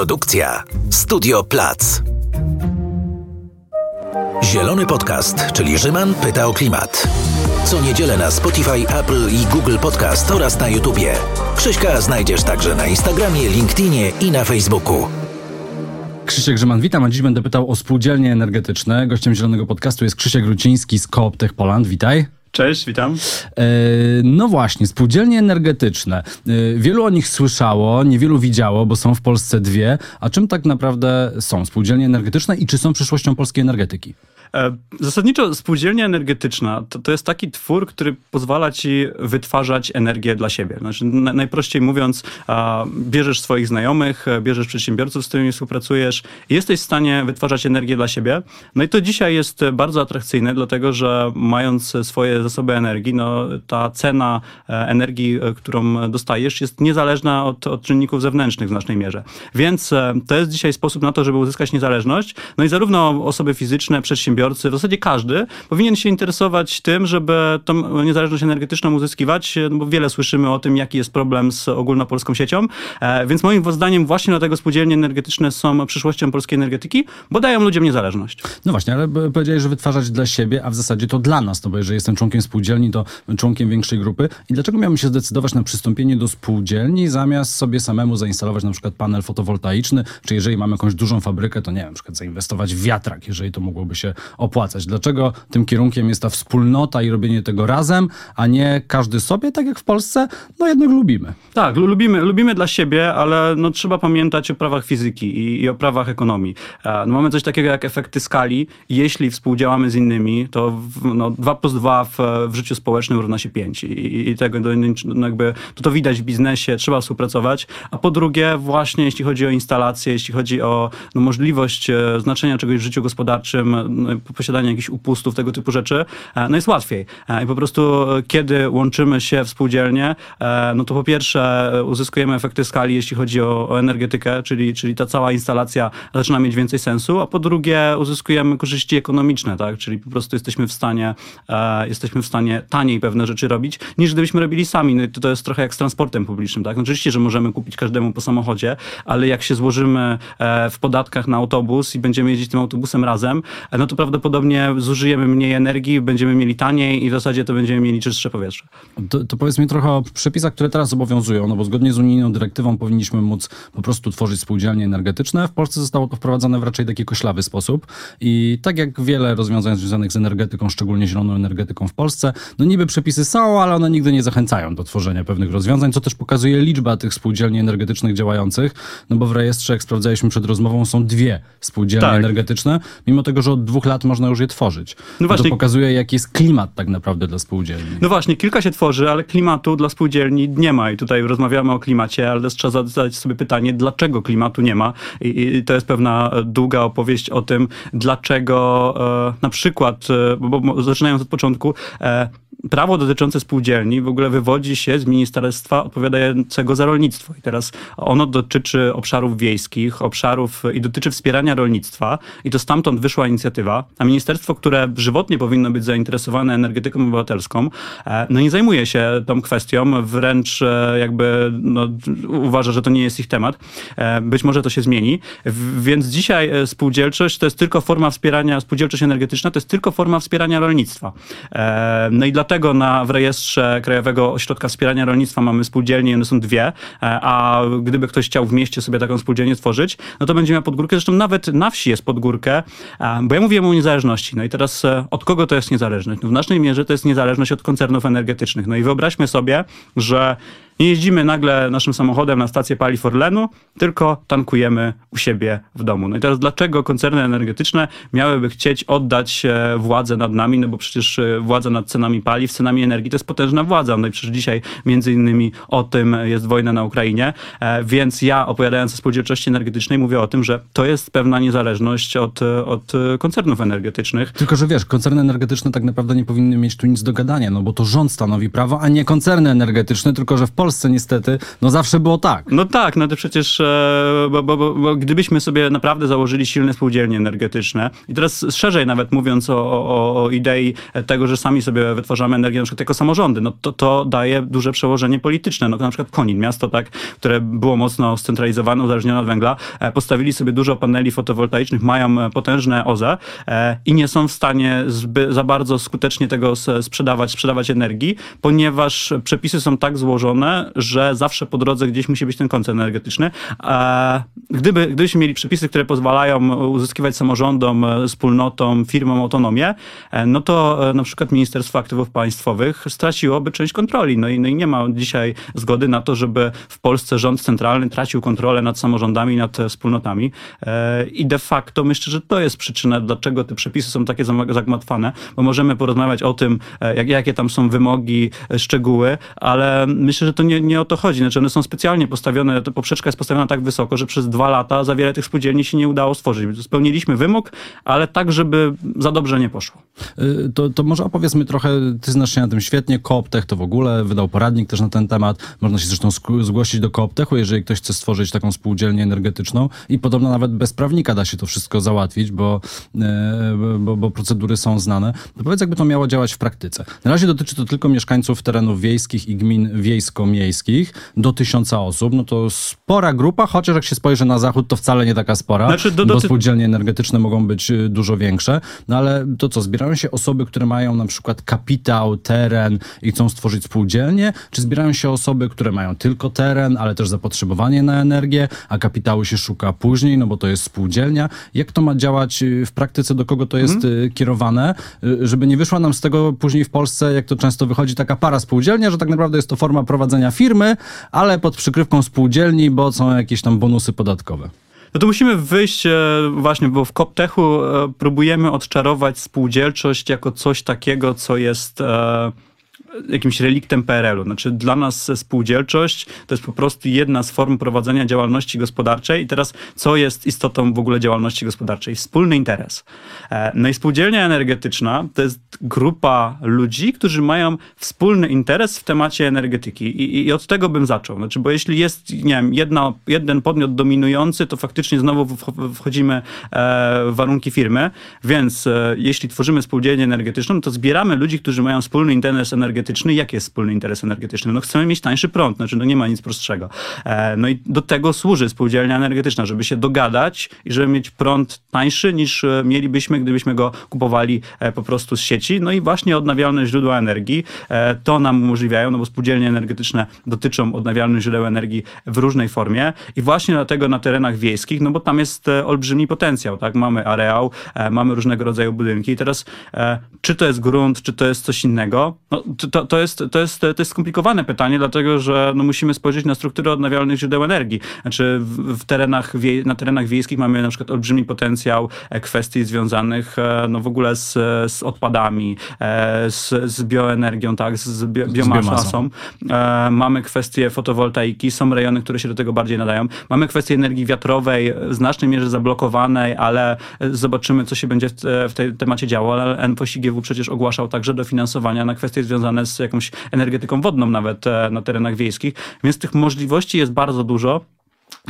Produkcja Studio Plac. Zielony Podcast, czyli Rzyman pyta o klimat. Co niedzielę na Spotify, Apple i Google Podcast oraz na YouTubie. Krzyśka znajdziesz także na Instagramie, LinkedInie i na Facebooku. Krzysiek Grzyman, witam, a dziś będę pytał o spółdzielnie energetyczne. Gościem Zielonego Podcastu jest Krzysiek Ruciński z Coop Tech Poland. Witaj. Cześć, witam. E, no właśnie, spółdzielnie energetyczne. E, wielu o nich słyszało, niewielu widziało, bo są w Polsce dwie. A czym tak naprawdę są spółdzielnie energetyczne i czy są przyszłością polskiej energetyki? E, zasadniczo spółdzielnia energetyczna to, to jest taki twór, który pozwala ci wytwarzać energię dla siebie. Znaczy, na, najprościej mówiąc, bierzesz swoich znajomych, e, bierzesz przedsiębiorców, z którymi współpracujesz jesteś w stanie wytwarzać energię dla siebie. No i to dzisiaj jest bardzo atrakcyjne, dlatego że mając swoje zasoby energii, no, ta cena e, energii, którą dostajesz, jest niezależna od, od czynników zewnętrznych w znacznej mierze. Więc to jest dzisiaj sposób na to, żeby uzyskać niezależność. No i zarówno osoby fizyczne, przedsiębiorcy, przedsiębiorcy, w zasadzie każdy, powinien się interesować tym, żeby tą niezależność energetyczną uzyskiwać, no bo wiele słyszymy o tym, jaki jest problem z ogólnopolską siecią, e, więc moim zdaniem właśnie dlatego spółdzielnie energetyczne są przyszłością polskiej energetyki, bo dają ludziom niezależność. No właśnie, ale powiedziałeś, że wytwarzać dla siebie, a w zasadzie to dla nas, no bo jeżeli jestem członkiem spółdzielni, to członkiem większej grupy. I dlaczego miałbym się zdecydować na przystąpienie do spółdzielni, zamiast sobie samemu zainstalować na przykład panel fotowoltaiczny, czy jeżeli mam jakąś dużą fabrykę, to nie wiem, na przykład zainwestować w wiatrak, jeżeli to mogłoby się opłacać. Dlaczego tym kierunkiem jest ta wspólnota i robienie tego razem, a nie każdy sobie, tak jak w Polsce, no jednak lubimy. Tak, lubimy, lubimy dla siebie, ale no, trzeba pamiętać o prawach fizyki i, i o prawach ekonomii. No, mamy coś takiego jak efekty skali. Jeśli współdziałamy z innymi, to w, no, 2 plus 2 w, w życiu społecznym równa się 5. I, i tego no, jakby, to, to widać w biznesie, trzeba współpracować. A po drugie, właśnie jeśli chodzi o instalacje, jeśli chodzi o no, możliwość e, znaczenia czegoś w życiu gospodarczym, posiadania jakichś upustów, tego typu rzeczy, e, no jest łatwiej. E, I po prostu e, kiedy łączymy się w spółdzielnie, no to po pierwsze uzyskujemy efekty skali, jeśli chodzi o, o energetykę, czyli, czyli ta cała instalacja zaczyna mieć więcej sensu, a po drugie uzyskujemy korzyści ekonomiczne, tak? Czyli po prostu jesteśmy w stanie, jesteśmy w stanie taniej pewne rzeczy robić, niż gdybyśmy robili sami. No to, to jest trochę jak z transportem publicznym, tak? No oczywiście, że możemy kupić każdemu po samochodzie, ale jak się złożymy w podatkach na autobus i będziemy jeździć tym autobusem razem, no to prawdopodobnie prawdopodobnie zużyjemy mniej energii, będziemy mieli taniej i w zasadzie to będziemy mieli czystsze powietrze. To, to powiedz mi trochę o przepisach, które teraz obowiązują, no bo zgodnie z unijną dyrektywą powinniśmy móc po prostu tworzyć spółdzielnie energetyczne. W Polsce zostało to wprowadzone w raczej taki koślawy sposób i tak jak wiele rozwiązań związanych z energetyką, szczególnie zieloną energetyką w Polsce, no niby przepisy są, ale one nigdy nie zachęcają do tworzenia pewnych rozwiązań, co też pokazuje liczba tych spółdzielni energetycznych działających, no bo w rejestrze, jak sprawdzaliśmy przed rozmową, są dwie spółdzielnie tak. energetyczne, mimo tego, że od dwóch lat można już je tworzyć. No właśnie. To pokazuje, jaki jest klimat tak naprawdę dla spółdzielni. No właśnie, kilka się tworzy, ale klimatu dla spółdzielni nie ma. I tutaj rozmawiamy o klimacie, ale też trzeba zadać sobie pytanie, dlaczego klimatu nie ma. I, i to jest pewna długa opowieść o tym, dlaczego e, na przykład, e, bo, bo zaczynając od początku, e, prawo dotyczące spółdzielni w ogóle wywodzi się z Ministerstwa odpowiadającego za rolnictwo. I teraz ono dotyczy obszarów wiejskich, obszarów i dotyczy wspierania rolnictwa. I to stamtąd wyszła inicjatywa. A ministerstwo, które żywotnie powinno być zainteresowane energetyką obywatelską, e, no nie zajmuje się tą kwestią, wręcz e, jakby no, uważa, że to nie jest ich temat. E, być może to się zmieni. Więc dzisiaj spółdzielczość to jest tylko forma wspierania, spółdzielczość energetyczna to jest tylko forma wspierania rolnictwa. No i dlatego na, w rejestrze Krajowego Ośrodka Wspierania Rolnictwa mamy spółdzielnie, one są dwie, a gdyby ktoś chciał w mieście sobie taką spółdzielnię stworzyć, no to będzie miał podgórkę. Zresztą nawet na wsi jest podgórkę, bo ja mówiłem o niezależności. No i teraz e, od kogo to jest niezależność? No w znacznej mierze to jest niezależność od koncernów energetycznych. No i wyobraźmy sobie, że nie jeździmy nagle naszym samochodem na stację paliw Orlenu, tylko tankujemy u siebie w domu. No i teraz dlaczego koncerny energetyczne miałyby chcieć oddać władzę nad nami? No bo przecież e, władza nad cenami paliw, cenami energii to jest potężna władza. No i przecież dzisiaj między innymi o tym jest wojna na Ukrainie, e, więc ja opowiadając o spółdzielczości energetycznej mówię o tym, że to jest pewna niezależność od, od koncernów energetycznych. Tylko, że wiesz, koncerny energetyczne tak naprawdę nie powinny mieć tu nic do gadania, no bo to rząd stanowi prawo, a nie koncerny energetyczne, tylko że w Polsce Polsce niestety, no zawsze było tak. No tak, no to przecież, e, bo, bo, bo, bo gdybyśmy sobie naprawdę założyli silne spółdzielnie energetyczne i teraz szerzej nawet mówiąc o, o, o idei tego, że sami sobie wytwarzamy energię na przykład jako samorządy, no to, to daje duże przełożenie polityczne. No na przykład Konin, miasto tak, które było mocno scentralizowane, uzależnione od węgla, e, postawili sobie dużo paneli fotowoltaicznych, mają e, potężne OZE i nie są w stanie zby, za bardzo skutecznie tego sprzedawać, sprzedawać energii, ponieważ przepisy są tak złożone, że zawsze po drodze gdzieś musi być ten koncern energetyczny. Gdyby, gdybyśmy mieli przepisy, które pozwalają uzyskiwać samorządom, wspólnotom, firmom autonomię, e, no to e, na przykład Ministerstwo Aktywów Państwowych straciłoby część kontroli. No i, no i nie ma dzisiaj zgody na to, żeby w Polsce rząd centralny tracił kontrolę nad samorządami, nad wspólnotami. E, I de facto myślę, że to jest przyczyna, dlaczego te przepisy są takie zagmatwane, bo możemy porozmawiać o tym, jak, jakie tam są wymogi, szczegóły, ale myślę, że to nie, nie o to chodzi. Znaczy one są specjalnie postawione, ta poprzeczka jest postawiona tak wysoko, że przez dwa lata za wiele tych spółdzielni się nie udało stworzyć. Spełniliśmy wymóg, ale tak, żeby za dobrze nie poszło. Y, to, to może opowiedzmy trochę, ty znasz się na tym świetnie, Kooptech to w ogóle wydał poradnik też na ten temat. Można się zresztą zgłosić do Kooptechu, jeżeli ktoś chce stworzyć taką spółdzielnię energetyczną i podobno nawet bez prawnika da się to wszystko załatwić, bo, y, bo, bo procedury są znane. To powiedz, jakby to miało działać w praktyce. Na razie dotyczy to tylko mieszkańców terenów wiejskich i gmin wiejsko-miejskich do tysiąca osób. No to spora grupa, chociaż jak się spojrzy na zachód, to wcale nie taka spora, znaczy, do, do, bo spółdzielnie energetyczne mogą być y, dużo większe. No ale to co, zbierają się osoby, które mają na przykład kapitał, teren i chcą stworzyć spółdzielnię, czy zbierają się osoby, które mają tylko teren, ale też zapotrzebowanie na energię, a kapitału się szuka później, no bo to jest spółdzielnia. Jak to ma działać y, w praktyce, do kogo to jest hmm. kierowane, żeby nie wyszła nam z tego później w Polsce, jak to często wychodzi, taka para spółdzielnia, że tak naprawdę jest to forma prowadzenia firmy, ale pod przykrywką spółdzielni, bo są jakieś tam bonusy podatkowe. No to musimy wyjść e, właśnie, bo w Koptechu e, próbujemy odczarować spółdzielczość jako coś takiego, co jest e, jakimś reliktem PRL-u. Znaczy dla nas spółdzielczość to jest po prostu jedna z form prowadzenia działalności gospodarczej i teraz co jest istotą w ogóle działalności gospodarczej? Wspólny interes. E, no i spółdzielnia energetyczna to jest grupa ludzi, którzy mają wspólny interes w temacie energetyki i, i od tego bym zaczął. Znaczy, bo jeśli jest, nie wiem, jedna, jeden podmiot dominujący, to faktycznie znowu wchodzimy e, w warunki firmy, więc e, jeśli tworzymy spółdzielnię energetyczną, to zbieramy ludzi, którzy mają wspólny interes energetyczny energetyczny. Jaki jest wspólny interes energetyczny? No chcemy mieć tańszy prąd, znaczy no nie ma nic prostszego. E, no i do tego służy spółdzielnia energetyczna, żeby się dogadać i żeby mieć prąd tańszy niż e, mielibyśmy, gdybyśmy go kupowali e, po prostu z sieci. No i właśnie odnawialne źródła energii to nam umożliwiają, no bo spółdzielnie energetyczne dotyczą odnawialnych źródeł energii w różnej formie i właśnie dlatego na terenach wiejskich, no bo tam jest olbrzymi potencjał, tak? Mamy areał, mamy różnego rodzaju budynki i teraz czy to jest grunt, czy to jest coś innego, no, to, to, jest, to, jest, to jest skomplikowane pytanie, dlatego że no, musimy spojrzeć na strukturę odnawialnych źródeł energii. Znaczy w, w terenach wie, na terenach wiejskich mamy na przykład olbrzymi potencjał e, kwestii związanych e, no, w ogóle z, z odpadami, e, z, z bioenergią, tak, z bio, biomasą. Mamy kwestie fotowoltaiki, są rejony, które się do tego bardziej nadają. Mamy kwestię energii wiatrowej, w znacznej mierze zablokowanej, ale zobaczymy, co się będzie w, w tej temacie działo. Ale NFOŚiGW przecież ogłaszał także dofinansowania na kwestie związane związane z jakąś energetyką wodną nawet e, na terenach wiejskich, więc tych możliwości jest bardzo dużo.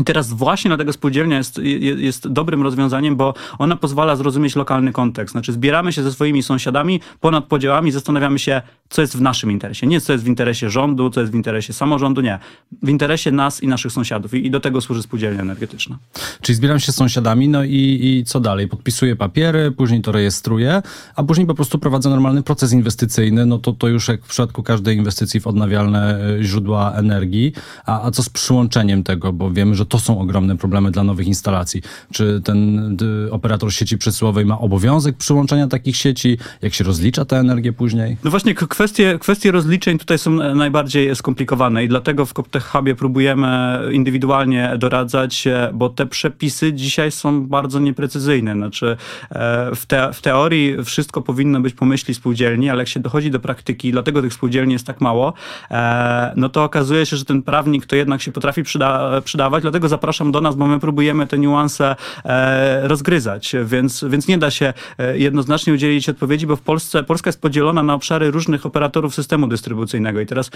I teraz właśnie dlatego spółdzielnia jest, jest dobrym rozwiązaniem, bo ona pozwala zrozumieć lokalny kontekst. Znaczy zbieramy się ze swoimi sąsiadami ponad podziałami, zastanawiamy się, co jest w naszym interesie. Nie co jest w interesie rządu, co jest w interesie samorządu, nie. W interesie nas i naszych sąsiadów. I, i do tego służy spółdzielnia energetyczna. Czyli zbieram się z sąsiadami, no i, i co dalej? Podpisuję papiery, później to rejestruję, a później po prostu prowadzę normalny proces inwestycyjny. No to, to już jak w przypadku każdej inwestycji w odnawialne e, źródła energii. A, a co z przyłączeniem tego? Bo wiemy, że to są ogromne problemy dla nowych instalacji. Czy ten operator sieci przesyłowej ma obowiązek przyłączenia takich sieci? Jak się rozlicza tę energię później? No właśnie, kwestie, kwestie rozliczeń tutaj są najbardziej skomplikowane i dlatego w CopTech Hubie próbujemy indywidualnie doradzać, bo te, przepisy dzisiaj są bardzo nieprecyzyjne. Znaczy, w, te, w teorii wszystko powinno być po myśli spółdzielni, ale jak się dochodzi do praktyki, dlatego tych spółdzielni jest tak mało, no to okazuje się, że ten prawnik to jednak się potrafi przyda, przydawać, dlatego zapraszam do nas, bo my próbujemy te niuanse rozgryzać, więc, więc nie da się jednoznacznie udzielić odpowiedzi, bo w Polsce, Polska jest podzielona na obszary różnych operatorów systemu dystrybucyjnego i teraz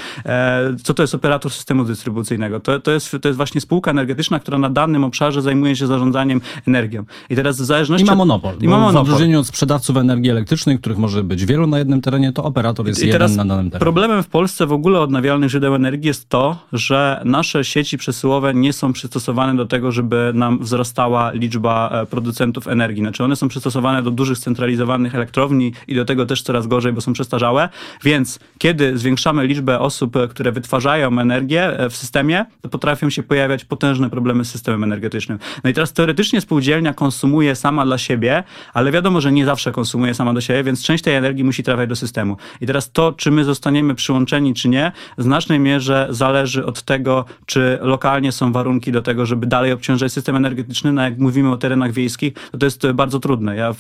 co to jest operator systemu dystrybucyjnego? To, to, jest, to jest właśnie spółka energetyczna, która na danym obszarze zajmuje się zarządzaniem energią. I teraz w zależności... I ma monopol. I ma monopol. W odróżnieniu od sprzedawców energii elektrycznej, których może być wielu na jednym terenie, to operator jest I jeden na danym terenie. Problemem w Polsce w ogóle odnawialnych źródeł energii jest to, że nasze sieci przesyłowe nie są przystosowane do tego, żeby nam wzrastała liczba e, producentów energii. Znaczy one są przystosowane do dużych centralizowanych elektrowni i do tego też coraz gorzej, bo są przestarzałe. Więc kiedy zwiększamy liczbę osób, e, które wytwarzają energię e, w systemie, to potrafią się pojawiać potężne problemy z systemem energetycznym. No i teraz teoretycznie spółdzielnia konsumuje sama dla siebie, ale wiadomo, że nie zawsze konsumuje sama do siebie, więc część tej energii musi trafiać do systemu. I teraz to, czy my zostaniemy przyłączeni, czy nie, w znacznej mierze zależy od tego, czy lokalnie są warunki do tego, żeby dalej obciążać system energetyczny. No jak mówimy o terenach wiejskich, to to jest bardzo trudne. Ja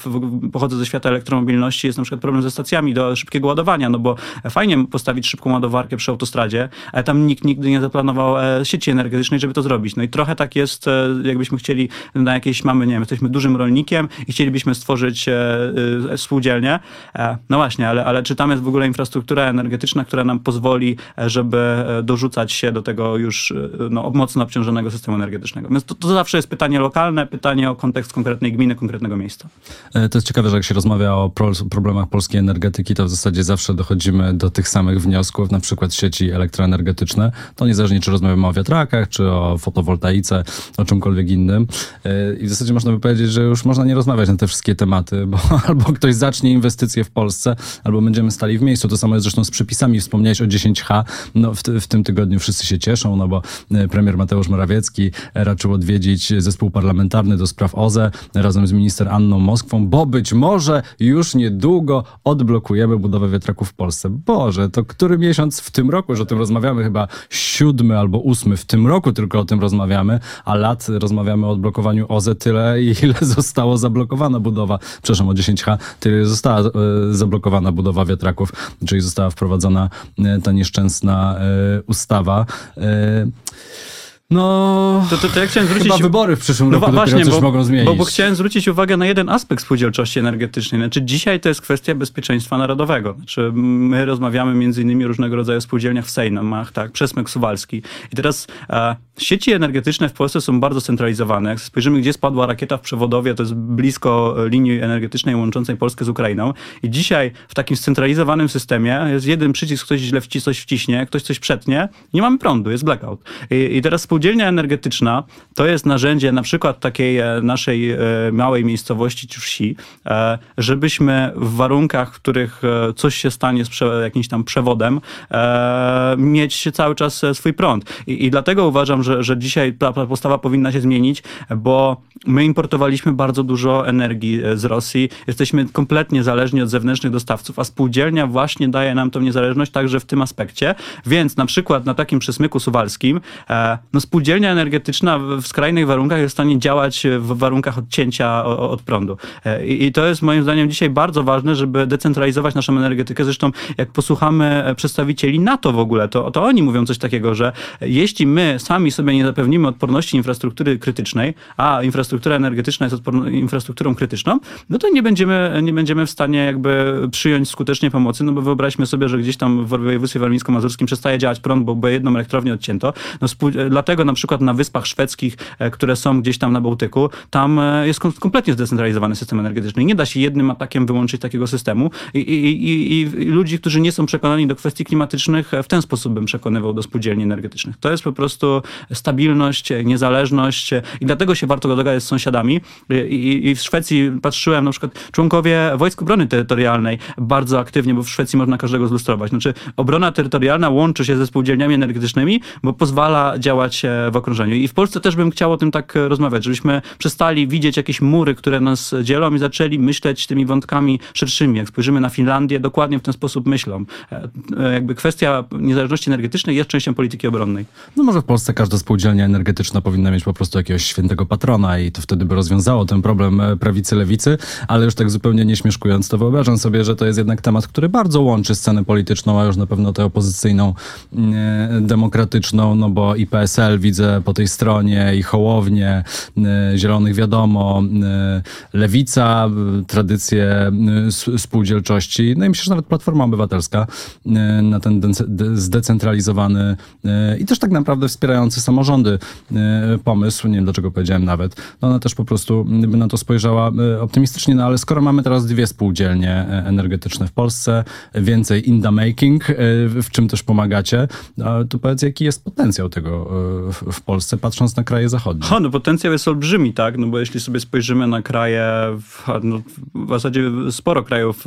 pochodzę ze świata elektromobilności, jest na przykład problem ze stacjami do szybkiego ładowania, no bo fajnie postawić szybką ładowarkę przy autostradzie, ale tam nikt nigdy nie zaplanował e, sieci energetycznej, żeby to zrobić. No i trochę tak jest, e, jakbyśmy chcieli na jakieś, mamy, nie wiem, jesteśmy dużym rolnikiem i chcielibyśmy stworzyć e, spółdzielnię. No właśnie, ale, ale czy tam jest w ogóle infrastruktura energetyczna, która nam pozwoli, żeby dorzucać się do tego już no, mocno obciążonego systemu energetycznego. Więc to, to zawsze jest pytanie lokalne, pytanie o kontekst konkretnej gminy, konkretnego miejsca. To jest ciekawe, że jak się rozmawia o problemach polskiej energetyki, to w zasadzie zawsze dochodzimy do tych samych wniosków, na przykład sieci elektroenergetyczne. To niezależnie, czy rozmawiamy o wiatrakach, czy o fotowoltaice, o czymkolwiek innym. E, I w zasadzie można by powiedzieć, że już można nie rozmawiać na te wszystkie tematy, bo albo ktoś zacznie inwestycje w Polsce, albo będziemy stali w miejscu. To samo jest zresztą z przepisami. Wspomniałeś o 10H. No, w, w tym tygodniu wszyscy się cieszą, no bo e, premier Mateusz Morawiecki raczył odwiedzić zespół parlamentarny do spraw OZE razem z minister Anną Moskwą, bo być może już niedługo odblokujemy budowę wiatraków w Polsce. Boże, to który miesiąc w tym roku, że o tym rozmawiamy, chyba siódmy albo ósmy w tym roku tylko o tym rozmawiamy, a lat rozmawiamy o odblokowaniu OZE tyle, ile zostało zablokowana budowa, przepraszam, o 10H, tyle została e, zablokowana budowa wiatraków, czyli została wprowadzona e, ta nieszczęsna e, ustawa. No, to, to, to ja chciałem zwrócić... Chyba wybory w przyszłym no, roku właśnie, coś bo, mogą zmienić. Bo, bo chciałem zwrócić uwagę na jeden aspekt spółdzielczości energetycznej. Znaczy dzisiaj to jest kwestia bezpieczeństwa narodowego. Znaczy my rozmawiamy między innymi o różnego rodzaju spółdzielniach w Sejmach, tak, przesmyk suwalski. I teraz e, sieci energetyczne w Polsce są bardzo centralizowane. Jak spojrzymy, gdzie spadła rakieta w przewodowie, to jest blisko linii energetycznej łączącej Polskę z Ukrainą. I dzisiaj w takim scentralizowanym systemie jest jeden przycisk, ktoś źle wci coś wciśnie, ktoś coś przetnie, nie mamy prądu, jest blackout. I, i teraz spółdzielnia energetyczna to jest narzędzie na przykład takiej e, naszej e, małej miejscowości czy wsi, e, żebyśmy w warunkach, w których coś się stanie z jakimś tam przewodem, mieć cały czas swój prąd. I, i dlatego uważam, że, że dzisiaj ta postawa powinna się zmienić, bo my importowaliśmy bardzo dużo energii z Rosji. Jesteśmy kompletnie zależni od zewnętrznych dostawców, a spółdzielnia właśnie daje nam tą niezależność także w tym aspekcie. Więc na przykład na takim przesmyku suwalskim, no spółdzielnia energetyczna w skrajnych warunkach jest w stanie działać w warunkach odcięcia od prądu. E, I to jest moim zdaniem dzisiaj bardzo ważne, żeby decentralizować naszą energetykę. Zresztą jak posłuchamy przedstawicieli NATO w ogóle, to, to oni mówią coś takiego, że jeśli my sami sobie nie zapewnimy odporności infrastruktury krytycznej, a infrastruktura energetyczna jest infrastrukturą krytyczną, no to nie będziemy, nie będziemy w stanie jakby przyjąć skutecznie pomocy, no bo wyobraźmy sobie, że gdzieś tam w województwie warmińsko-mazurskim przestaje działać prąd, bo, bo jedną elektrownię odcięto. No, dlatego na przykład na wyspach szwedzkich, e, które są gdzieś tam na Bałtyku, tam e, jest kompletnie zdecentralizowany system energetyczny. Nie da się jednym atakiem wyłączyć takiego systemu i, i, i, i ludzi, którzy nie są przekonani do kwestii klimatycznych, e, w ten sposób bym przekonywał do spółdzielni energetycznych. To jest po prostu stabilność, niezależność i dlatego się warto dogadać z sąsiadami. I, w Szwecji patrzyłem na przykład członkowie Wojsk Obrony Terytorialnej bardzo aktywnie, bo w Szwecji można każdego zlustrować. Znaczy obrona terytorialna łączy się ze spółdzielniami energetycznymi, bo pozwala działać e, w okrążeniu. I w Polsce też bym chciał o tym tak e, rozmawiać, żebyśmy przestali widzieć jakieś mury, które nas dzielą i zaczęli myśleć tymi wątkami szerszymi. Jak spojrzymy na Finlandię, dokładnie w ten sposób myślą. Jakby kwestia niezależności energetycznej jest częścią polityki obronnej. No może w Polsce każda spółdzielnia energetyczna powinna mieć po prostu jakiegoś świętego patrona i to wtedy by rozwiązało ten problem prawicy, lewicy, ale już tak zupełnie nie śmieszkując, to wyobrażam sobie, że to jest jednak temat, który bardzo łączy scenę polityczną, a już na pewno tę opozycyjną, demokratyczną, no bo i PSL widzę po tej stronie, i Hołownię, Zielonych wiadomo, Lewica, tradycje spółdzielczości, no i myślę, że nawet Platforma Obywatelska na ten zdecentralizowany i też tak naprawdę wspierający samorządy pomysł, nie wiem dlaczego powiedziałem nawet, no ona też po prostu by na to spojrzała optymistycznie, no ale skoro mamy teraz dwie spółdzielnie energetyczne w Polsce, więcej in the making, w czym też pomagacie, to powiedz, jaki jest potencjał tego w Polsce, patrząc na kraje zachodnie? O, no potencjał jest olbrzymi, tak, no bo jeśli sobie spojrzymy na kraje, no, w zasadzie sporo krajów,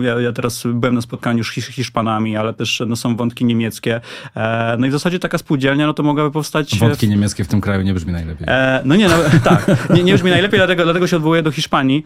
ja, ja teraz byłem na spotkaniu z Hiszpanami, ale też no, są wątki niemieckie, e, no i w zasadzie taka spółdzielnia, no to mogłaby powstać... Wątki niemieckie w tym kraju nie brzmi najlepiej. E, no nie, no, tak, nie, nie brzmi najlepiej, dlatego, dlatego się odwołuję do Hiszpanii.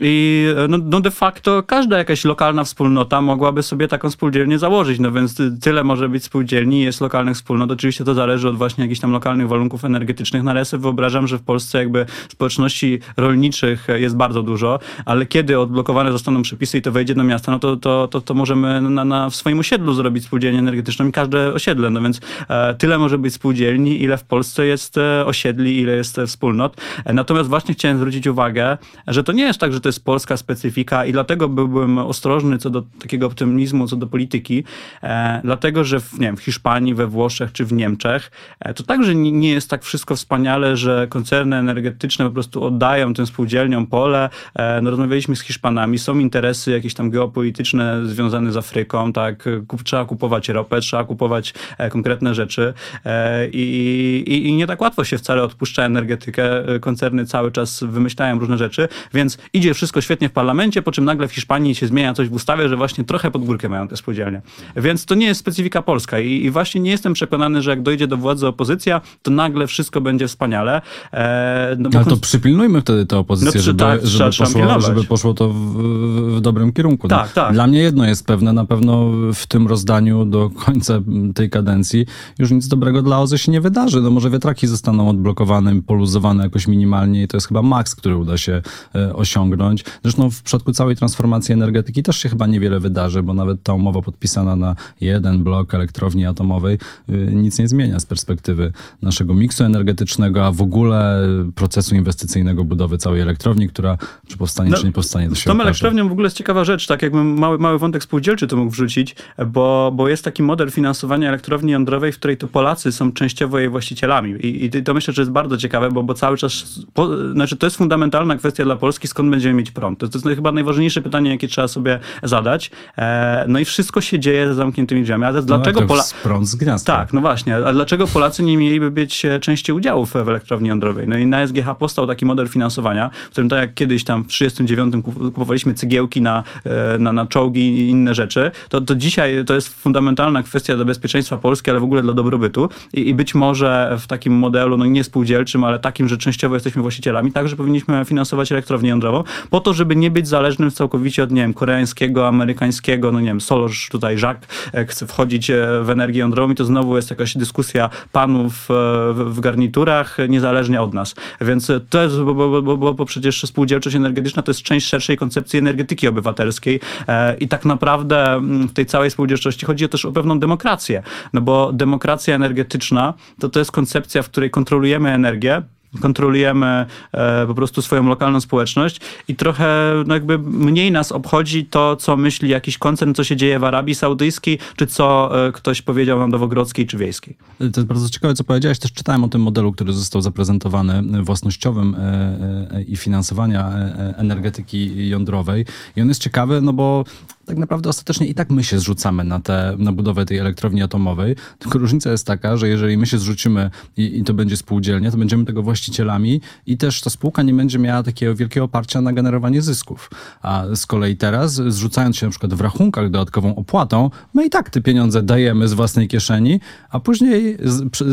E, i no, no, de facto każda jakaś lokalna wspólnota mogłaby sobie taką spółdzielnię założyć, no więc tyle może być spółdzielni, jest lokalnych wspólnot. Oczywiście to zależy od właśnie jakichś tam lokalnych warunków energetycznych. Na resę wyobrażam, że w Polsce jakby społeczności rolniczych jest bardzo dużo, ale kiedy odblokowane zostaną przepisy i to wejdzie do miasta, no to, to, to, to możemy na, na, w swoim osiedlu zrobić spółdzielnię energetyczną i każde osiedle. No więc e, tyle może być spółdzielni, ile w Polsce jest e, osiedli, ile jest e, wspólnot. E, natomiast właśnie chciałem zwrócić uwagę, że to nie jest tak, że to jest polska specyfika i dlatego byłbym ostrożny co do takiego optymizmu, co do polityki, e, dlatego że w, nie wiem, w Hiszpanii, we Włoszech czy w Niemczech e, to także nie jest tak wszystko wspaniale, że koncerny energetyczne po prostu oddają tym spółdzielniom pole. E, no, rozmawialiśmy z Hiszpanami, są interesy jakieś tam geopolityczne związane z Afryką, tak, Kup, trzeba kupować ropę, trzeba kupować e, konkretne rzeczy e, i, i, i nie tak łatwo się wcale odpuszcza energetykę. E, koncerny cały czas wymyślają różne rzeczy, więc idzie wszystko świetnie w parlamencie, po czym nagle w Hiszpanii się zmienia coś w ustawie, że właśnie trochę pod górkę mają te spółdzielnie. Więc to nie jest specyfika polska i, i właśnie nie jestem przekonany, że jak dojdzie do władzy opozycja, to nagle wszystko będzie wspaniale. E, no Ale to przypilnujmy wtedy tę opozycję, no, żeby, tak, żeby, poszło, żeby poszło to w, w dobrym kierunku. No, tak, tak. Dla mnie jedno jest pewne, na pewno w tym rozdaniu do końca tej kadencji już nic dobrego dla OZE się nie wydarzy. No może wiatraki zostaną odblokowane, poluzowane jakoś minimalnie i to jest chyba maks, który uda się e, osiągnąć. Zresztą w przypadku całej transformacji energetyki też się chyba niewiele wydarzy, bo nawet ta umowa podpisana na jeden blok elektrowni atomowej y, nic nie zmienia z perspektywy naszego miksu energetycznego, a w ogóle procesu inwestycyjnego budowy całej elektrowni, która czy powstanie, no, czy nie powstanie, to się Z tą elektrownią w ogóle jest ciekawa rzecz, tak jakbym mały, mały wątek spółdzielczy to mógł wrzucić, bo, bo jest taki model finansowania elektrowni jądrowej, w której to Polacy są częściowo jej właścicielami. I, i to myślę, że jest bardzo ciekawe, bo, bo cały czas, po, znaczy to jest fundamentalna kwestia dla Polski, skąd będziemy mieć prąd. To, to jest chyba najważniejsze pytanie, jakie trzeba sobie zadać. E, no i wszystko się dzieje za zamkniętymi drzwiami. Ale dlaczego no, Polacy... prąd z gniazda. Tak, no właśnie. A dlaczego Polacy nie mieliby być e, częściej udziałów w elektrowni jądrowej? No i na SGH powstał taki model finansowania, w którym tak jak kiedyś tam w 1939 kupowaliśmy cegiełki na, e, na, na czołgi i inne rzeczy, to, to dzisiaj to jest fundamentalna kwestia dla bezpieczeństwa Polski, ale w ogóle dla dobrobytu. I, i być może w takim modelu, no nie spółdzielczym, ale takim, że częściowo jesteśmy właścicielami, także powinniśmy finansować elektrownię jądrową, po to, żeby nie być zależnym całkowicie od, nie wiem, koreańskiego, amerykańskiego, no nie wiem, Solarz tutaj, Jacques chce wchodzić e, w energię jądrową i to znowu jest jakaś dyskusja panów e, w, garniturach, niezależnie od nas. Więc to jest, bo, bo, bo, bo przecież spółdzielczość energetyczna to jest część szerszej koncepcji energetyki obywatelskiej e, i tak naprawdę mm, w tej całej spółdzielczości chodzi też o pewną demokrację, no bo demokracja energetyczna to to jest koncepcja, w której kontrolujemy energię, kontrolujemy e, po prostu swoją lokalną społeczność i trochę no jakby mniej nas obchodzi to, co myśli jakiś koncern, co się dzieje w Arabii Saudyjskiej, czy co e, ktoś powiedział na Nowogrodzkiej czy Wiejskiej. To jest bardzo ciekawe, co powiedziałeś. Też czytałem o tym modelu, który został zaprezentowany własnościowym e, i finansowania energetyki jądrowej. I on jest ciekawy, no bo tak naprawdę ostatecznie i tak my się zrzucamy na, te, na budowę tej elektrowni atomowej, tylko różnica jest taka, że jeżeli my się zrzucimy i, i to będzie spółdzielnie, to będziemy tego właścicielami i też ta spółka nie będzie miała takiego wielkiego oparcia na generowanie zysków. A z kolei teraz, zrzucając się na przykład w rachunkach dodatkową opłatą, my i tak te pieniądze dajemy z własnej kieszeni, a później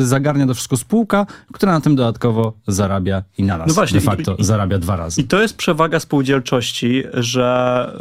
zagarnia to wszystko spółka, która na tym dodatkowo zarabia i na nas no właśnie, de facto i, zarabia dwa razy. I to jest przewaga spółdzielczości, że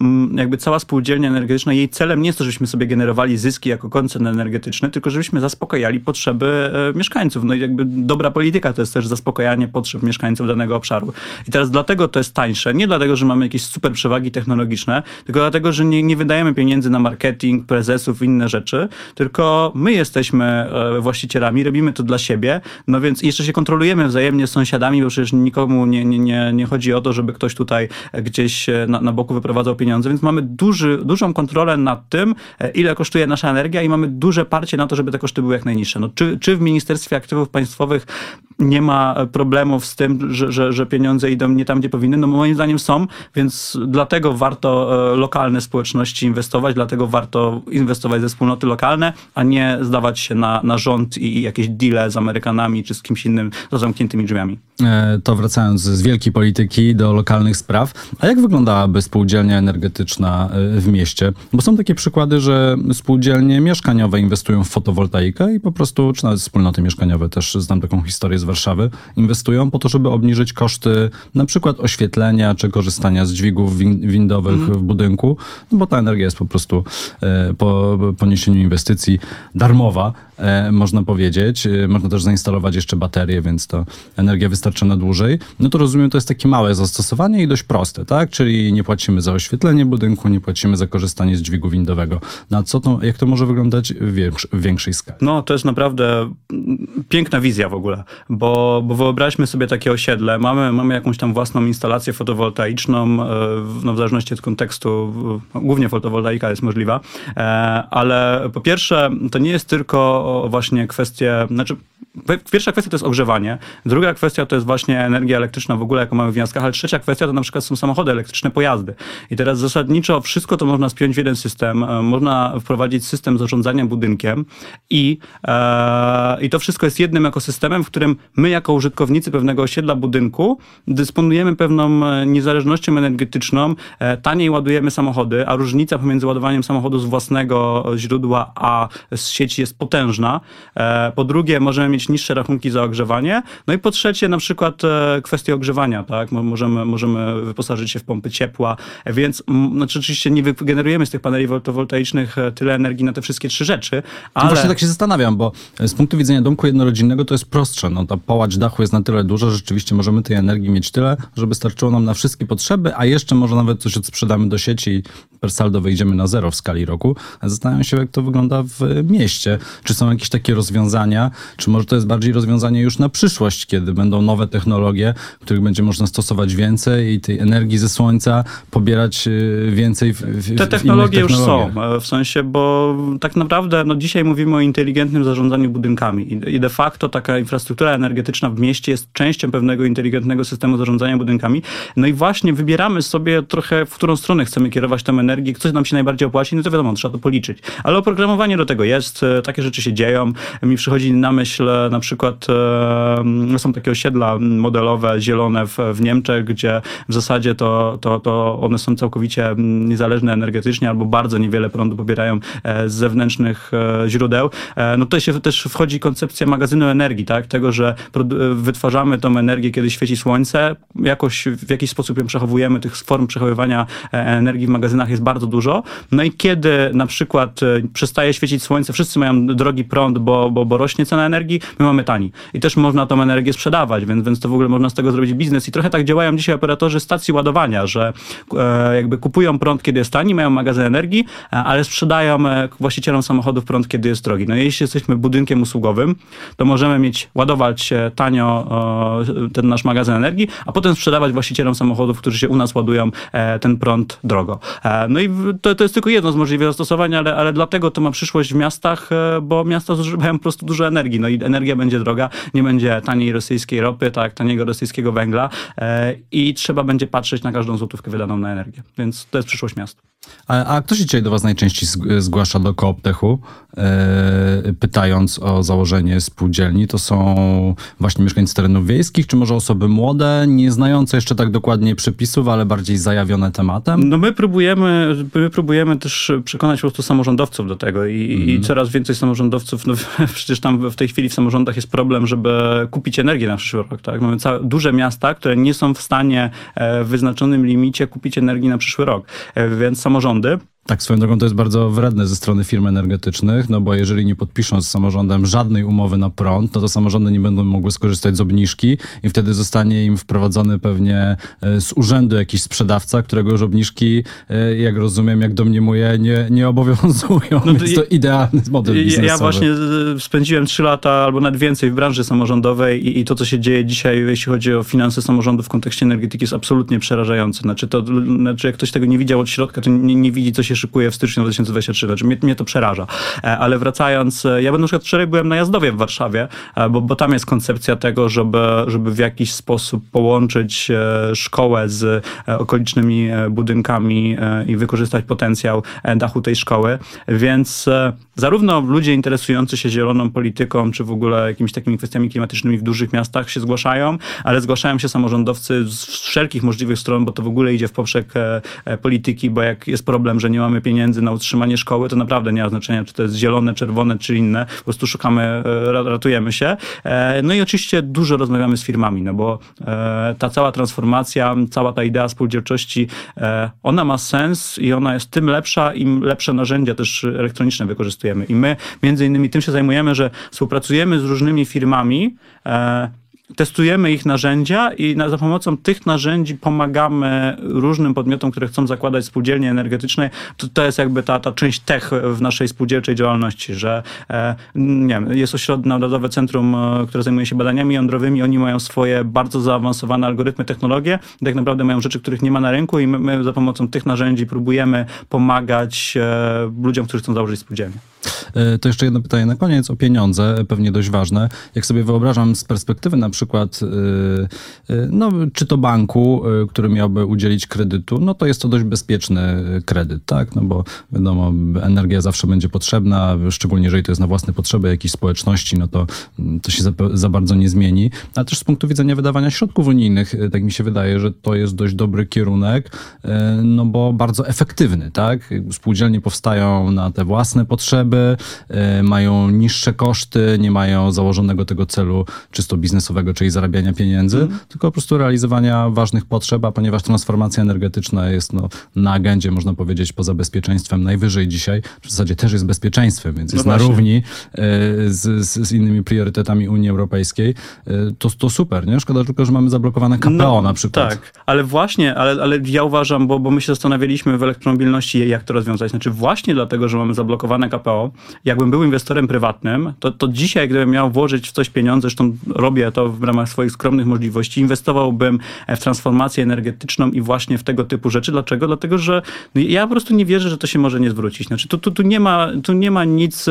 y, jakby cała spółdzielnia energetyczna, jej celem nie jest to, żebyśmy sobie generowali zyski jako koncern energetyczny, tylko żebyśmy zaspokajali potrzeby y, mieszkańców. No i jakby dobra polityka to jest też zaspokajanie potrzeb mieszkańców danego obszaru. I teraz dlatego to jest tańsze, nie dlatego, że mamy jakieś super przewagi technologiczne, tylko dlatego, że nie, nie wydajemy pieniędzy na marketing, prezesów inne rzeczy, tylko my jesteśmy e, właścicielami, robimy to dla siebie, no więc jeszcze się kontrolujemy wzajemnie z sąsiadami, bo przecież nikomu nie, nie, nie, nie chodzi o to, żeby ktoś tutaj gdzieś e, na, na boku wyprowadzał pieniądze, więc mamy duży, dużą kontrolę nad tym, e, ile kosztuje nasza energia i mamy duże parcie na to, żeby te koszty były jak najniższe. No, czy, czy w Ministerstwie Aktywów Państwowych nie ma problemów z tym, że, że, że pieniądze idą nie tam, gdzie powinny? No moim zdaniem są, więc dlatego warto lokalne społeczności inwestować, dlatego warto inwestować ze wspólnoty lokalne, a nie zdawać się na, na rząd i jakieś deale z Amerykanami czy z kimś innym za zamkniętymi drzwiami. E, to wracając z wielkiej polityki do lokalnych spraw. A jak wyglądałaby spółdzielnia energetyczna e, w mieście? Bo są takie przykłady, że spółdzielnie mieszkaniowe inwestują w fotowoltaikę i po prostu, czy nawet wspólnoty mieszkaniowe, też znam taką historię z Warszawy, inwestują po to, żeby obniżyć koszty na przykład oświetlenia czy korzystania z dźwigów windowych mm. w budynku, no bo ta energia jest po prostu e, po poniesieniu inwestycji darmowa, e, można powiedzieć. E, można też zainstalować jeszcze baterie, więc to energia wystarcza na dłużej. No to rozumiem, to jest takie małe zastosowanie i dość proste, tak? Czyli nie płacimy za oświetlenie budynku, nie płacimy za korzystanie z dźwigu windowego. Na co to, jak to może wyglądać w, w większej skali? No, to jest naprawdę piękna wizja w ogóle, bo, bo wyobraźmy sobie takie osiedle. Mamy, mamy jakąś tam własną instalację fotowoltaiczną, no, w zależności od kontekstu, głównie fotowoltaika jest możliwa, e, ale po pierwsze, to nie jest tylko właśnie kwestia, znaczy Pierwsza kwestia to jest ogrzewanie, druga kwestia to jest właśnie energia elektryczna w ogóle, jaką mamy w miastach, ale trzecia kwestia to na przykład są samochody elektryczne, pojazdy. I teraz zasadniczo wszystko to można spiąć w jeden system, e, można wprowadzić system zarządzania budynkiem i, e, i to wszystko jest jednym ekosystemem, w którym my jako użytkownicy pewnego osiedla budynku dysponujemy pewną e, niezależnością energetyczną, e, taniej ładujemy samochody, a różnica pomiędzy ładowaniem samochodu z własnego źródła a z sieci jest potężna. E, po drugie możemy mieć niższe rachunki za ogrzewanie. No i po trzecie, na przykład e, kwestie ogrzewania, tak? Możemy, możemy wyposażyć się w pompy ciepła, więc znaczy oczywiście nie wygenerujemy z tych paneli fotowoltaicznych e, tyle energii na te wszystkie trzy rzeczy, ale... No właśnie tak się zastanawiam, bo z punktu widzenia domku jednorodzinnego to jest prostsze. No ta połacz dachu jest na tyle duża, że rzeczywiście możemy tej energii mieć tyle, żeby starczyło nam na wszystkie potrzeby, a jeszcze może nawet coś odsprzedamy do sieci i per saldo wyjdziemy na zero w skali roku. Zastanawiam się, jak to wygląda w mieście. Czy są jakieś takie rozwiązania, czy może to jest bardziej rozwiązanie już na przyszłość, kiedy będą nowe technologie, których będzie można stosować więcej i tej energii ze słońca pobierać y, więcej w, w Te technologie już są, e, w sensie, bo tak naprawdę no dzisiaj mówimy o inteligentnym zarządzaniu budynkami i de facto taka infrastruktura energetyczna w mieście jest częścią pewnego inteligentnego systemu zarządzania budynkami. No i właśnie wybieramy sobie trochę, w którą stronę chcemy kierować tę energię, co nam się najbardziej opłaci, no to wiadomo, trzeba to policzyć. Ale oprogramowanie do tego jest, e, takie rzeczy się dzieją. Mi przychodzi na myśl na przykład e, są takie osiedla modelowe, zielone w, w Niemczech, gdzie w zasadzie to, to, to one są całkowicie niezależne energetycznie albo bardzo niewiele prądu pobierają e, z zewnętrznych e, źródeł. No tutaj się też wchodzi koncepcja magazynu energii, tak? Tego, że wytwarzamy tą energię, kiedy świeci słońce, jakoś w jakiś sposób ją przechowujemy, tych form przechowywania energii w magazynach jest bardzo dużo. No i kiedy na przykład przestaje świecić słońce, wszyscy mają drogi prąd, bo, bo, bo rośnie cena energii, my mamy tani. I też można tą energię sprzedawać, więc, więc to w ogóle można z tego zrobić biznes. I trochę tak działają dzisiaj operatorzy stacji ładowania, że e, jakby kupują prąd, kiedy jest tani, mają magazyn energii, e, ale sprzedają e, właścicielom samochodów prąd, kiedy jest drogi. No jeśli jesteśmy budynkiem usługowym, to możemy mieć, ładować tanio e, ten nasz magazyn energii, a potem sprzedawać właścicielom samochodów, którzy się u nas ładują e, ten prąd drogo. E, no i to, to jest tylko jedno z możliwych zastosowań, ale, ale dlatego to ma przyszłość w miastach, bo miasta zużywają po prostu dużo energii. No i energia będzie droga, nie będzie taniej rosyjskiej ropy, tak, taniego rosyjskiego węgla e, i trzeba będzie patrzeć na każdą złotówkę wydaną na energię. Więc to jest przyszłość miast. A, a kto się dzisiaj do Was najczęściej zgłasza do Kooptechu, e, pytając o założenie spółdzielni? To są właśnie mieszkańcy terenów wiejskich, czy może osoby młode, nie znające jeszcze tak dokładnie przepisów, ale bardziej zajawione tematem? No my próbujemy, my próbujemy też przekonać po prostu samorządowców do tego i, mm. i mhm. coraz więcej samorządowców, no przecież tam w tej chwili w samorządach jest problem, żeby kupić energię na przyszły rok. Tak? Mamy całe, duże miasta, które nie są w stanie e, w wyznaczonym limicie kupić energii na przyszły rok, e, więc samorządy tak, swoją drogą to jest bardzo wredne ze strony firm energetycznych, no bo jeżeli nie podpiszą z samorządem żadnej umowy na prąd, no to samorządy nie będą mogły skorzystać z obniżki i wtedy zostanie im wprowadzony pewnie e, z urzędu jakiś sprzedawca, którego już obniżki, e, jak rozumiem, jak domniemuję, nie, nie obowiązują. No to, Więc to idealny model biznesowy. Ja właśnie e, spędziłem trzy lata albo nawet więcej w branży samorządowej i, i, to, co się dzieje dzisiaj, jeśli chodzi o finanse samorządów w kontekście energetyki, jest absolutnie przerażające. Znaczy, to, znaczy jak ktoś tego nie widział od środka, to nie, nie widzi, co się szykuje w styczniu 2023. Znaczy mnie, mnie to przeraża. E, ale wracając, e, ja na przykład wczoraj byłem na Jazdowie w Warszawie, e, bo, bo tam jest koncepcja tego, żeby, żeby w jakiś sposób połączyć szkołę z okolicznymi budynkami i wykorzystać potencjał dachu tej szkoły. Więc zarówno ludzie interesujący się zieloną polityką, czy w ogóle jakimiś takimi kwestiami klimatycznymi w dużych miastach się zgłaszają, ale zgłaszają się samorządowcy z wszelkich możliwych stron, bo to w ogóle idzie w poprzek polityki, bo jak jest problem, że nie mamy pieniędzy na utrzymanie szkoły, to naprawdę nie ma znaczenia, czy to jest zielone, czerwone, czy inne. Po prostu szukamy, e, ratujemy się. E, no i oczywiście dużo rozmawiamy z firmami, no bo e, ta cała transformacja, cała ta idea spółdzielczości, ona ma sens i ona jest tym lepsza, im lepsze narzędzia też elektroniczne wykorzystujemy. I my między innymi tym się zajmujemy, że współpracujemy z różnymi firmami, testujemy ich narzędzia i na, za pomocą tych narzędzi pomagamy różnym podmiotom, które chcą zakładać spółdzielnie energetyczne. To, to jest jakby ta, ta część tech w naszej spółdzielczej działalności, że e, nie wiem, jest ośrodek Narodowe Centrum, e, które zajmuje się badaniami jądrowymi, oni mają swoje bardzo zaawansowane algorytmy, technologie, tak naprawdę mają rzeczy, których nie ma na rynku i my, my za pomocą tych narzędzi próbujemy pomagać e, ludziom, którzy chcą założyć spółdzielnię. E, to jeszcze jedno pytanie na koniec o pieniądze, pewnie dość ważne. Jak sobie wyobrażam z perspektywy na przykład, e, e, no, czy to banku, który miałby udzielić kredytu, no to jest to dość bezpieczny kredyt, tak? No bo wiadomo, energia zawsze będzie potrzebna, szczególnie jeżeli to jest na własne potrzeby jakiejś społeczności, no to mm, to się za, za bardzo nie zmieni. Ale też z punktu widzenia wydawania środków unijnych, tak mi się wydaje, że to jest dość dobry kierunek, no bo bardzo efektywny, tak? Spółdzielnie powstają na te własne potrzeby, e, mają niższe koszty, nie mają założonego tego celu czysto biznesowego, czyli zarabiania pieniędzy, mm. tylko po prostu realizowania ważnych potrzeb, a ponieważ transformacja energetyczna jest no, na agendzie, można powiedzieć, poza bezpieczeństwem najwyżej dzisiaj, w zasadzie też jest bezpieczeństwem, więc no jest właśnie. na równi e, z, z, z, innymi priorytetami Unii Europejskiej, e, to, to super, nie? Szkoda tylko, że mamy zablokowane KPO no, na przykład. Tak, ale właśnie, ale, ale ja uważam, bo, bo my się zastanawialiśmy w elektromobilności, jak to rozwiązać. Znaczy właśnie dlatego, że mamy zablokowane KPO, jakbym był inwestorem prywatnym, to, to dzisiaj, gdybym miał włożyć w coś pieniądze, zresztą robię to w ramach swoich skromnych możliwości, inwestowałbym w transformację energetyczną i właśnie w tego typu rzeczy. Dlaczego? Dlatego, że ja po prostu nie wierzę, że to się może nie zwrócić. Znaczy, tu, tu, tu, nie, ma, tu nie ma nic,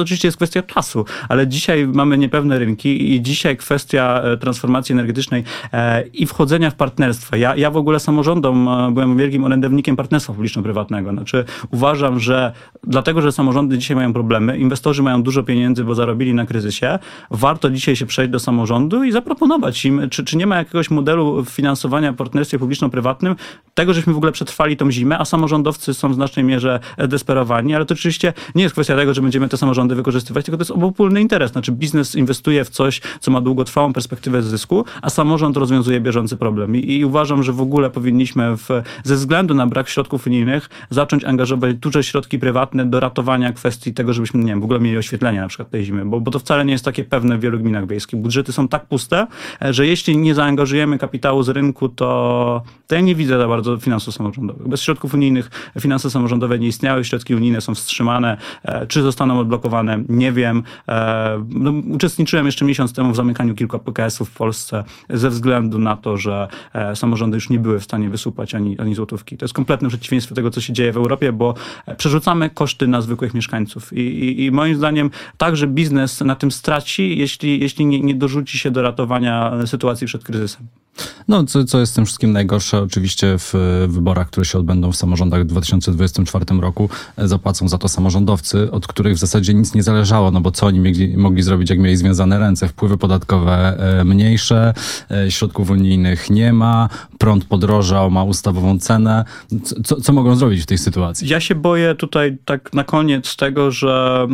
oczywiście jest kwestia czasu, ale dzisiaj mamy niepewne rynki i dzisiaj kwestia e, transformacji energetycznej e, i wchodzenia w partnerstwa. Ja, ja w ogóle samorządom e, byłem wielkim orędownikiem partnerstwa publiczno-prywatnego. Znaczy, uważam, że dlatego, że samorządy dzisiaj mają problemy, inwestorzy mają dużo pieniędzy, bo zarobili na kryzysie, warto dzisiaj się przejść do samorządu i zaproponować im, czy, czy nie ma jakiegoś modelu finansowania w partnerstwie publiczno-prywatnym, tego, żeśmy w ogóle przetrwali tą zimę, a samorządowcy są w znacznej mierze desperowani, ale to oczywiście nie jest kwestia tego, że będziemy te samorządy wykorzystywać, tylko to jest obopólny interes. Znaczy biznes inwestuje w coś, co ma długotrwałą perspektywę zysku, a samorząd rozwiązuje bieżący problem. I, i uważam, że w ogóle powinniśmy w, ze względu na brak środków unijnych zacząć angażować duże środki prywatne do ratowania kwestii tego, żebyśmy, nie wiem, w ogóle mieli oświetlenie na przykład tej zimy, bo, bo to wcale nie jest takie pewne w wielu gminach wiejskich. Budżety są tak puste, e, że jeśli nie zaangażujemy kapitału z rynku, to, to ja nie widzę za bardzo finansów samorządowych. Bez środków unijnych finanse samorządowe nie istniały, środki unijne są wstrzymane. E, czy zostaną odblokowane? Nie wiem. E, no, uczestniczyłem jeszcze miesiąc temu w zamykaniu kilku PKS-ów w Polsce ze względu na to, że samorządy już nie były w stanie wysupać ani, ani złotówki. To jest kompletne przeciwieństwo tego, co się dzieje w Europie, bo przerzucamy koszty na zwykłych mieszkańców I, i, i moim zdaniem także biznes na tym straci, jeśli, jeśli nie, nie dorzuci się do ratowania sytuacji przed kryzysem. No, co, co jest tym wszystkim najgorsze, oczywiście w wyborach, które się odbędą w samorządach w 2024 roku, e, zapłacą za to samorządowcy, od których w zasadzie nic nie zależało, no bo co oni mogli, mogli zrobić, jak mieli związane ręce? Wpływy podatkowe e, mniejsze, e, środków unijnych nie ma, prąd podrożał, ma ustawową cenę. Co, co mogą zrobić w tej sytuacji? Ja się boję tutaj tak na koniec tego, że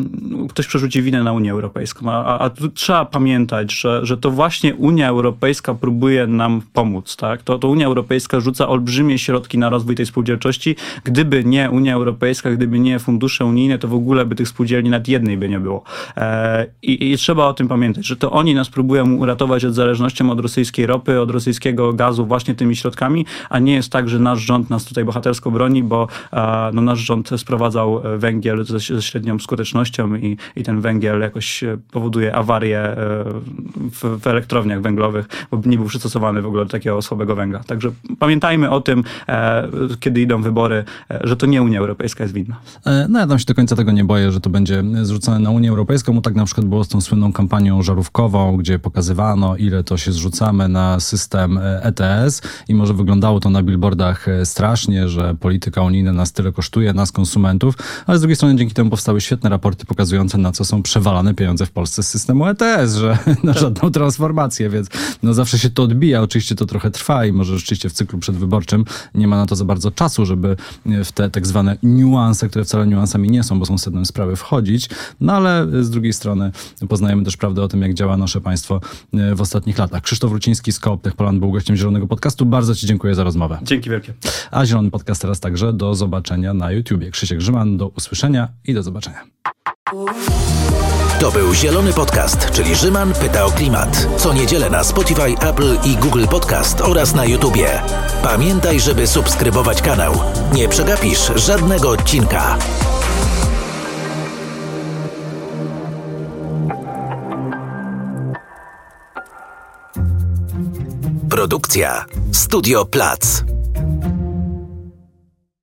ktoś przerzuci winę na Unię Europejską, a, a tu trzeba pamiętać, że, że to właśnie Unia Europejska próbuje nam pomóc. Tak? To, to Unia Europejska rzuca olbrzymie środki na rozwój tej spółdzielczości. Gdyby nie Unia Europejska, gdyby nie fundusze unijne, to w ogóle by tych spółdzielni nad jednej by nie było. E, i, I trzeba o tym pamiętać, że to oni nas próbują uratować od zależności od rosyjskiej ropy, od rosyjskiego gazu właśnie tymi środkami, a nie jest tak, że nasz rząd nas tutaj bohatersko broni, bo e, no, nasz rząd sprowadzał węgiel ze, ze średnią skutecznością i, i ten węgiel jakoś powoduje awarię e, w, w elektrowniach węglowych, bo nie był przystosowany w ogóle do takiego słabego węgla. Także pamiętajmy o tym, e, kiedy idą wybory, e, że to nie Unia Europejska jest winna. No ja tam się do końca tego nie boję, że to będzie zrzucone na Unię Europejską, bo tak na przykład było z tą słynną kampanią żarówkową, gdzie pokazywano, ile to się zrzucamy na system ETS i może wyglądało to na billboardach strasznie, że polityka unijna nas tyle kosztuje, nas konsumentów, ale z drugiej strony dzięki temu powstały świetne raporty pokazujące, na co są przewalane pieniądze w Polsce z systemu ETS, że na żadną transformację, więc no zawsze się to odbija. Oczywiście to trochę trwa i może rzeczywiście w cyklu przedwyborczym nie ma na to za bardzo czasu, żeby w te tak zwane niuanse, które wcale niuansami nie są, bo są sednem sprawy, wchodzić. No ale z drugiej strony poznajemy też prawdę o tym, jak działa nasze państwo w ostatnich latach. Krzysztof Ruciński z Koop Poland był gościem Zielonego Podcastu. Bardzo Ci dziękuję za rozmowę. Dzięki wielkie. A Zielony Podcast teraz także do zobaczenia na YouTubie. Krzysiek Grzyman, do usłyszenia i do zobaczenia. To był Zielony Podcast, czyli Rzyman pyta o klimat. Co niedzielę na Spotify, Apple i Google Podcast oraz na YouTubie. Pamiętaj, żeby subskrybować kanał. Nie przegapisz żadnego odcinka. Produkcja Studio Plac.